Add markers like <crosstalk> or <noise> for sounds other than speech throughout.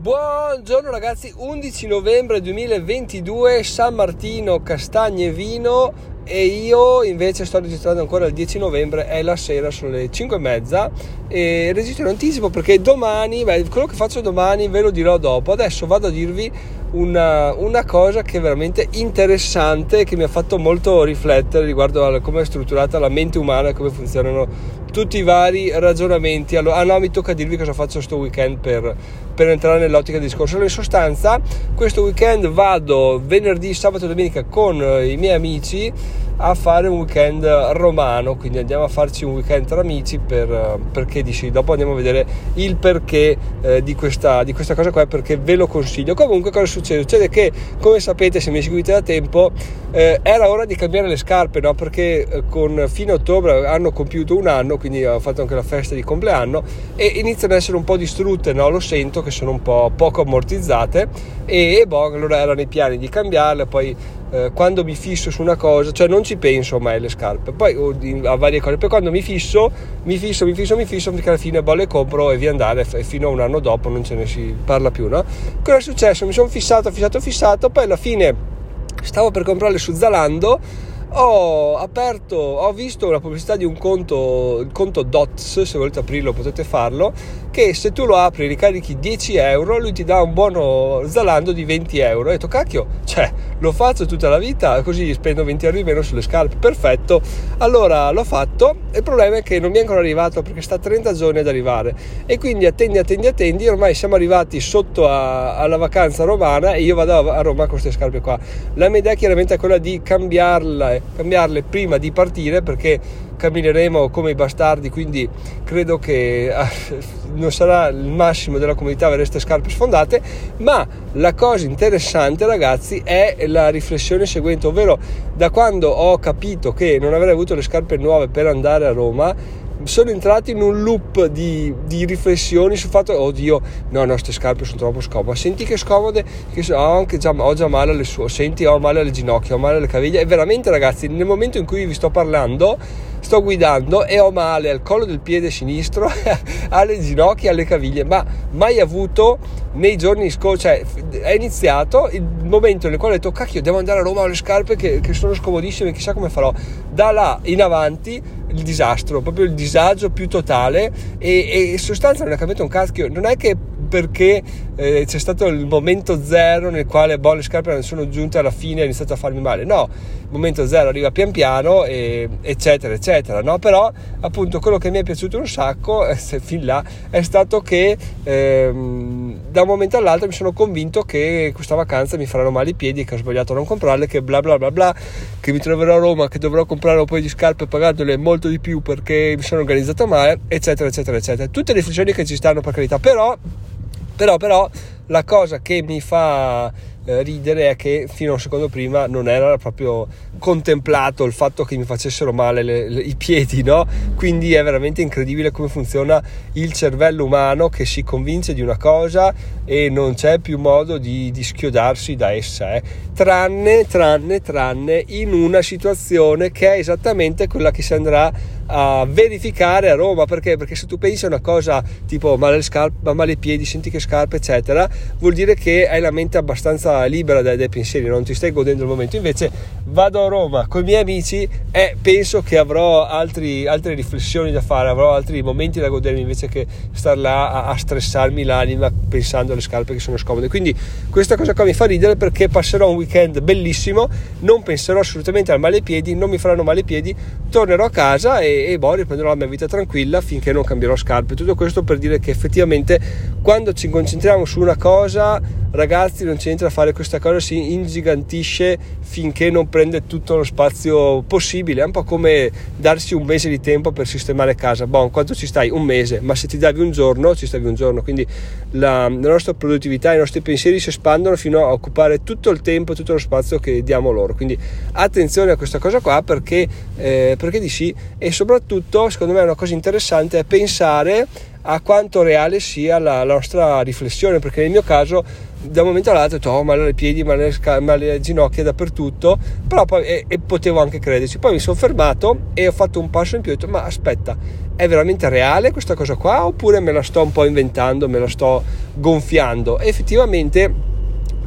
Buongiorno ragazzi, 11 novembre 2022, San Martino, castagne e vino. E io invece sto registrando ancora il 10 novembre, è la sera, sono le 5 e mezza e registro in anticipo perché domani, beh, quello che faccio domani ve lo dirò dopo, adesso vado a dirvi una, una, cosa che è veramente interessante che mi ha fatto molto riflettere riguardo a come è strutturata la mente umana e come funzionano tutti i vari ragionamenti. Allora, ah no, mi tocca dirvi cosa faccio questo weekend per, per entrare nell'ottica del discorso. Allora, in sostanza, questo weekend vado venerdì, sabato e domenica con i miei amici a fare un weekend romano, quindi andiamo a farci un weekend tra amici per, perché dici, dopo andiamo a vedere il perché eh, di, questa, di, questa, cosa qua, perché ve lo consiglio. Comunque cosa succede? Succede che, come sapete, se mi seguite da tempo, eh, era ora di cambiare le scarpe, no? perché eh, con fine ottobre hanno compiuto un anno, quindi ho fatto anche la festa di compleanno e iniziano ad essere un po' distrutte, no? lo sento che sono un po' poco ammortizzate e, e boh, allora erano i piani di cambiarle, poi eh, quando mi fisso su una cosa, cioè non ci penso mai alle scarpe, poi a varie cose, poi quando mi fisso, mi fisso, mi fisso, mi fisso, perché alla fine boh, le compro e via andare e fino a un anno dopo non ce ne si parla più, no? Cosa è successo? Mi sono fissato, fissato, fissato, poi alla fine stavo per comprarle su Zalando ho aperto, ho visto la pubblicità di un conto, il conto DOTS, se volete aprirlo potete farlo, che se tu lo apri ricarichi 10 euro, lui ti dà un buono Zalando di 20 euro. E ho detto, cacchio, cioè, lo faccio tutta la vita, così spendo 20 euro di meno sulle scarpe, perfetto. Allora l'ho fatto, il problema è che non mi è ancora arrivato perché sta 30 giorni ad arrivare. E quindi attendi, attendi, attendi, ormai siamo arrivati sotto a, alla vacanza romana e io vado a Roma con queste scarpe qua. La mia idea chiaramente è quella di cambiarla cambiarle prima di partire perché cammineremo come i bastardi, quindi credo che <laughs> non sarà il massimo della comunità avere queste scarpe sfondate, ma la cosa interessante ragazzi è la riflessione seguente, ovvero da quando ho capito che non avrei avuto le scarpe nuove per andare a Roma, sono entrato in un loop di, di riflessioni sul fatto oddio no no queste scarpe sono troppo scomode. Senti che scomode che ho, anche già, ho già male alle sue senti ho male alle ginocchia ho male alle caviglie. E veramente ragazzi nel momento in cui vi sto parlando sto guidando e ho male al collo del piede sinistro <laughs> alle ginocchia alle caviglie ma mai avuto nei giorni scorsi cioè è iniziato il momento nel quale ho detto cacchio devo andare a Roma ho le scarpe che, che sono scomodissime chissà come farò. Da là in avanti il disastro, proprio il disagio più totale e, e in sostanza non è cambiato un cacchio, non è che perché eh, c'è stato il momento zero nel quale boh, le scarpe non sono giunte alla fine e ha iniziato a farmi male. No, il momento zero arriva pian piano, e, eccetera, eccetera. No? Però appunto quello che mi è piaciuto un sacco, <laughs> eh, fin là, è stato che ehm, da un momento all'altro mi sono convinto che questa vacanza mi faranno male i piedi, che ho sbagliato a non comprarle, che bla bla bla bla, che mi troverò a Roma, che dovrò comprare un po' di scarpe pagandole molto di più perché mi sono organizzato male, eccetera, eccetera, eccetera. Tutte le riflessioni che ci stanno per carità, però però, però la cosa che mi fa eh, ridere è che fino a un secondo prima non era proprio contemplato il fatto che mi facessero male le, le, i piedi, no? Quindi è veramente incredibile come funziona il cervello umano che si convince di una cosa e non c'è più modo di, di schiodarsi da essa, eh? tranne, tranne, tranne in una situazione che è esattamente quella che si andrà a verificare a Roma perché? Perché se tu pensi a una cosa tipo male le scarpe, male i piedi, senti che scarpe, eccetera, vuol dire che hai la mente abbastanza libera dai, dai pensieri, non ti stai godendo il momento. Invece vado a Roma con i miei amici e penso che avrò altri, altre riflessioni da fare, avrò altri momenti da godermi invece che star là a, a stressarmi l'anima pensando alle scarpe che sono scomode. Quindi questa cosa qua mi fa ridere perché passerò un weekend bellissimo, non penserò assolutamente al male ai piedi, non mi faranno male i piedi, tornerò a casa e e, boh, riprenderò la mia vita tranquilla finché non cambierò scarpe. Tutto questo per dire che effettivamente quando ci concentriamo su una cosa, ragazzi, non da fare, questa cosa si ingigantisce finché non prende tutto lo spazio possibile. È un po' come darsi un mese di tempo per sistemare casa. Bon, quanto ci stai? Un mese, ma se ti davi un giorno, ci stavi un giorno. Quindi la, la nostra produttività, i nostri pensieri si espandono fino a occupare tutto il tempo, tutto lo spazio che diamo loro. Quindi attenzione a questa cosa qua perché, eh, perché di sì e soprattutto secondo me una cosa interessante è pensare a quanto reale sia la, la nostra riflessione, perché nel mio caso da un momento all'altro ho detto oh male ai piedi, male alle, sca- male alle ginocchia dappertutto, però poi e, e, potevo anche crederci. Poi mi sono fermato e ho fatto un passo in più e ho detto ma aspetta, è veramente reale questa cosa qua oppure me la sto un po' inventando, me la sto gonfiando? E effettivamente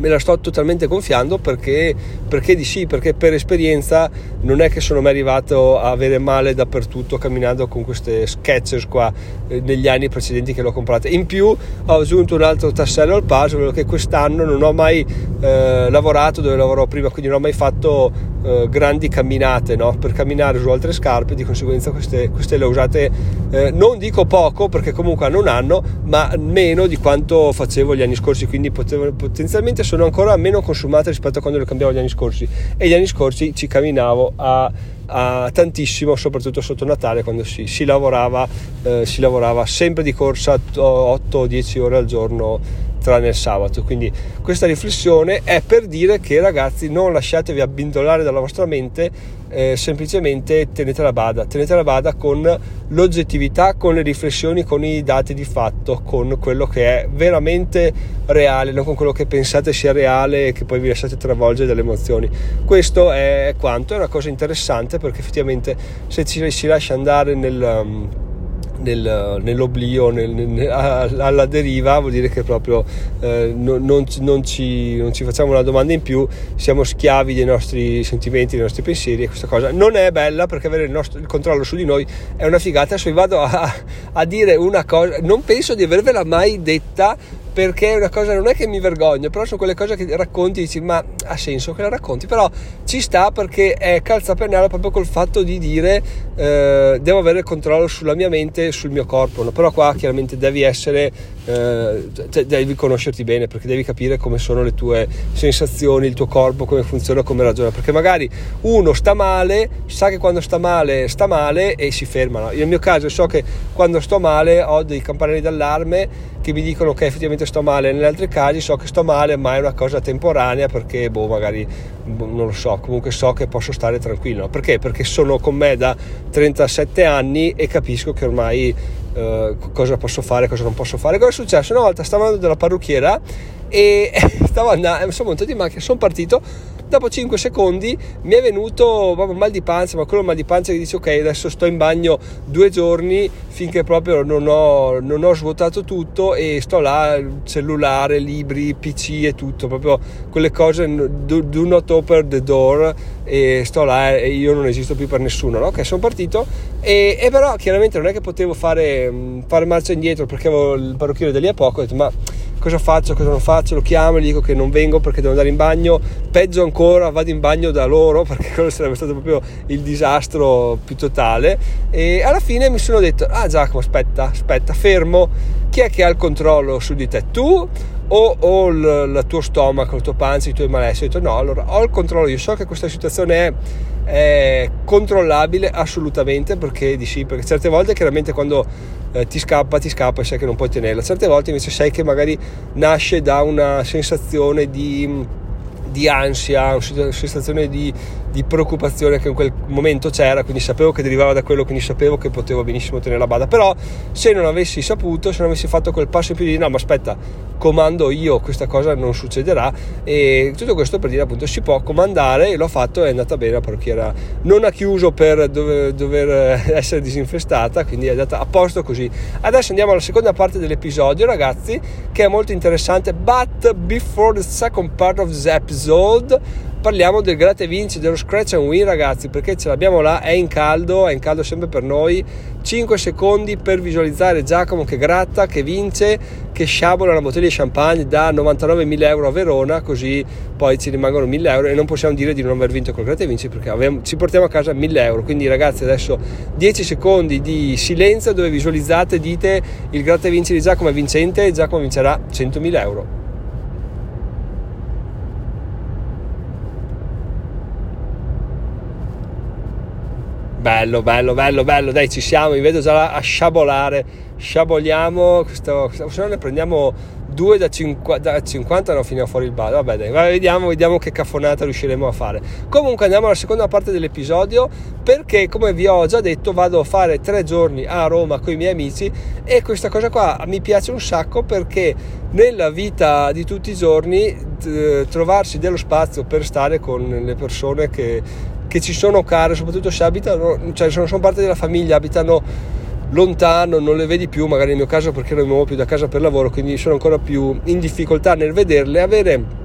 me la sto totalmente gonfiando perché, perché, di sì, perché per esperienza non è che sono mai arrivato a avere male dappertutto camminando con queste sketches qua eh, negli anni precedenti che l'ho comprata. In più ho aggiunto un altro tassello al puzzle che quest'anno non ho mai eh, lavorato dove lavoravo prima, quindi non ho mai fatto eh, grandi camminate no? per camminare su altre scarpe, di conseguenza queste, queste le ho usate eh, non dico poco perché comunque hanno un anno, ma meno di quanto facevo gli anni scorsi, quindi potevo, potenzialmente sono ancora meno consumate rispetto a quando le cambiavo gli anni scorsi. E gli anni scorsi ci camminavo a, a tantissimo soprattutto sotto Natale quando si, si, lavorava, eh, si lavorava sempre di corsa 8-10 ore al giorno tranne il sabato. Quindi questa riflessione è per dire che ragazzi non lasciatevi abbindolare dalla vostra mente, eh, semplicemente tenete la bada, tenete la bada con l'oggettività, con le riflessioni, con i dati di fatto, con quello che è veramente reale, non con quello che pensate sia reale e che poi vi lasciate travolgere dalle emozioni. Questo è quanto, è una cosa interessante perché effettivamente se ci si lascia andare nel... Um, nel, nell'oblio, nel, nel, alla deriva, vuol dire che proprio eh, non, non, non, ci, non, ci, facciamo una domanda in più, siamo schiavi dei nostri sentimenti, dei nostri pensieri e questa cosa non è bella perché avere il, nostro, il controllo su di noi è una figata. Adesso vi vado a, a dire una cosa, non penso di avervela mai detta perché è una cosa, non è che mi vergogno, però sono quelle cose che racconti e dici ma ha senso che la racconti, però ci sta perché è calzapennello proprio col fatto di dire eh, devo avere il controllo sulla mia mente e sul mio corpo, no? però qua chiaramente devi essere, eh, devi conoscerti bene perché devi capire come sono le tue sensazioni, il tuo corpo, come funziona, come ragiona, perché magari uno sta male, sa che quando sta male sta male e si ferma, no? nel mio caso so che quando sto male ho dei campanelli d'allarme che mi dicono che effettivamente sto male, negli altri casi so che sto male ma è una cosa temporanea perché boh magari boh, non lo so, comunque so che posso stare tranquillo. Perché? Perché sono con me da 37 anni e capisco che ormai eh, cosa posso fare, cosa non posso fare. Cosa è successo? Una volta stavo andando dalla parrucchiera e <laughs> stavo andando, sono montato in macchina, sono partito dopo 5 secondi mi è venuto un mal di pancia, ma quello mal di pancia che dice ok adesso sto in bagno due giorni finché proprio non ho, non ho svuotato tutto e sto là, cellulare, libri, pc e tutto, proprio quelle cose do, do not open the door e sto là e io non esisto più per nessuno, no? ok sono partito e, e, però chiaramente non è che potevo fare, fare marcia indietro perché avevo il parrucchiere da lì a poco, ho detto ma cosa faccio, cosa non faccio, lo chiamo, gli dico che non vengo perché devo andare in bagno, peggio ancora vado in bagno da loro <laughs> perché quello sarebbe stato proprio il disastro più totale. E alla fine mi sono detto ah Giacomo aspetta, aspetta, fermo, chi è che ha il controllo su di te? Tu o, o il, tuo stomaco, il tuo pancia, i tuoi malesseri? Ho detto no, allora ho il controllo, io so che questa situazione è è controllabile assolutamente perché di sì, perché certe volte chiaramente quando eh, ti scappa, ti scappa e sai che non puoi tenerla, certe volte invece sai che magari nasce da una sensazione di, di ansia, una sensazione di, di preoccupazione che in quel momento c'era, quindi sapevo che derivava da quello, quindi sapevo che potevo benissimo tenere la bada, però se non avessi saputo, se non avessi fatto quel passo in più di no, ma aspetta, comando io, questa cosa non succederà e tutto questo per dire appunto si può comandare e l'ho fatto, è andata bene, la parrucchiera non ha chiuso per dover, dover <laughs> essere disinfestata, quindi è andata a posto così. Adesso andiamo alla seconda parte dell'episodio, ragazzi, che è molto interessante, but before the second part of the episode parliamo del gratta vinci, dello scratch and win ragazzi, perché ce l'abbiamo là, è in caldo, è in caldo sempre per noi. 5 secondi per visualizzare Giacomo che gratta, che vince, che sciabola una bottiglia di champagne da 99.000 euro a Verona, così poi ci rimangono 1.000 euro e non possiamo dire di non aver vinto col gratta vinci perché abbiamo, ci portiamo a casa 1.000 euro. Quindi ragazzi adesso 10 secondi di silenzio dove visualizzate, dite il gratta vinci di Giacomo è vincente e Giacomo vincerà 100.000 euro. Bello, bello, bello, bello, dai ci siamo, mi vedo già a sciabolare, sciaboliamo, questo, se no ne prendiamo due da 50, da 50 no, finiamo fuori il bar. Vabbè, dai, vediamo, vediamo che caffonata riusciremo a fare. Comunque andiamo alla seconda parte dell'episodio perché, come vi ho già detto, vado a fare tre giorni a Roma con i miei amici e questa cosa qua mi piace un sacco perché nella vita di tutti i giorni trovarsi dello spazio per stare con le persone che, che ci sono care, soprattutto se abitano, cioè sono, sono parte della famiglia, abitano lontano, non le vedi più, magari nel mio caso perché non mi muovo più da casa per lavoro, quindi sono ancora più in difficoltà nel vederle, avere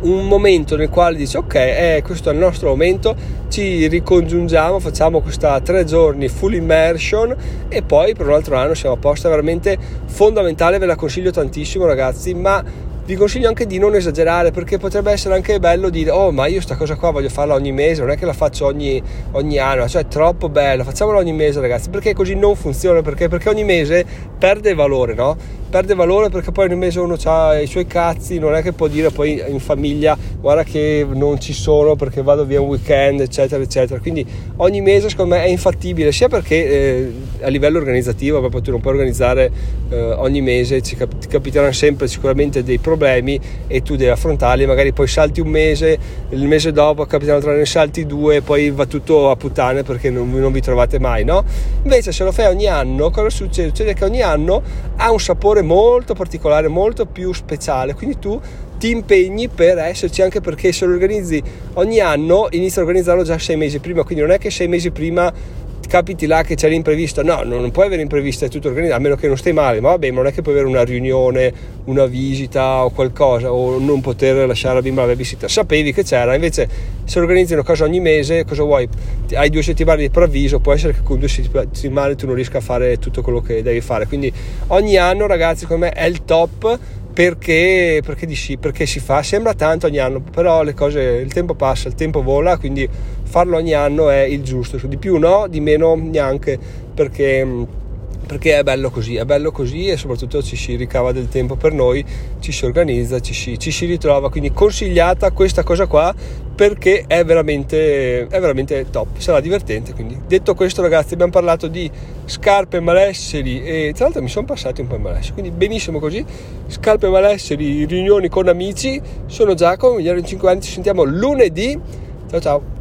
un momento nel quale dici ok, eh, questo è il nostro momento, ci ricongiungiamo, facciamo questa tre giorni full immersion e poi per un altro anno siamo a posto, è veramente fondamentale, ve la consiglio tantissimo ragazzi, ma vi consiglio anche di non esagerare perché potrebbe essere anche bello dire oh ma io sta cosa qua voglio farla ogni mese non è che la faccio ogni, ogni anno cioè è troppo bello facciamola ogni mese ragazzi perché così non funziona perché, perché ogni mese perde valore no? Perde valore perché poi ogni mese uno ha i suoi cazzi non è che può dire poi in famiglia guarda che non ci sono perché vado via un weekend eccetera eccetera quindi ogni mese secondo me è infattibile sia perché eh, a livello organizzativo proprio tu non puoi organizzare eh, ogni mese ci cap- ti capiteranno sempre sicuramente dei problemi e tu devi affrontarli, magari poi salti un mese, il mese dopo capitano tra ne salti due e poi va tutto a puttane perché non, non, vi trovate mai, no? Invece se lo fai ogni anno, cosa succede? Succede che ogni anno ha un sapore molto particolare, molto più speciale, quindi tu ti impegni per esserci anche perché se lo organizzi ogni anno inizi a organizzarlo già sei mesi prima. Quindi non è che sei mesi prima capiti là che c'è l'imprevisto, no, non puoi avere imprevisto, è tutto organizzato, a meno che non stai male, ma vabbè, ma non è che puoi avere una riunione, una visita o qualcosa, o non poter lasciare la bimba alla babysitter, sapevi che c'era, invece se organizzi una cosa ogni mese, cosa vuoi? Hai due settimane di preavviso, può essere che con due settimane tu non riesca a fare tutto quello che devi fare, quindi ogni anno ragazzi, secondo me è il top perché, perché, sì, perché si fa, sembra tanto ogni anno, però le cose, il tempo passa, il tempo vola, quindi farlo ogni anno è il giusto, di più no, di meno neanche, perché, perché è bello così, è bello così e soprattutto ci si ricava del tempo per noi, ci si organizza, ci si, ci si ritrova, quindi consigliata questa cosa qua perché è veramente, è veramente top, sarà divertente. Quindi. Detto questo ragazzi abbiamo parlato di scarpe malesseri e tra l'altro mi sono passati un po' in malesseri, quindi benissimo così, scarpe malesseri, riunioni con amici, sono Giacomo, migliore in 5 anni, ci sentiamo lunedì, ciao ciao!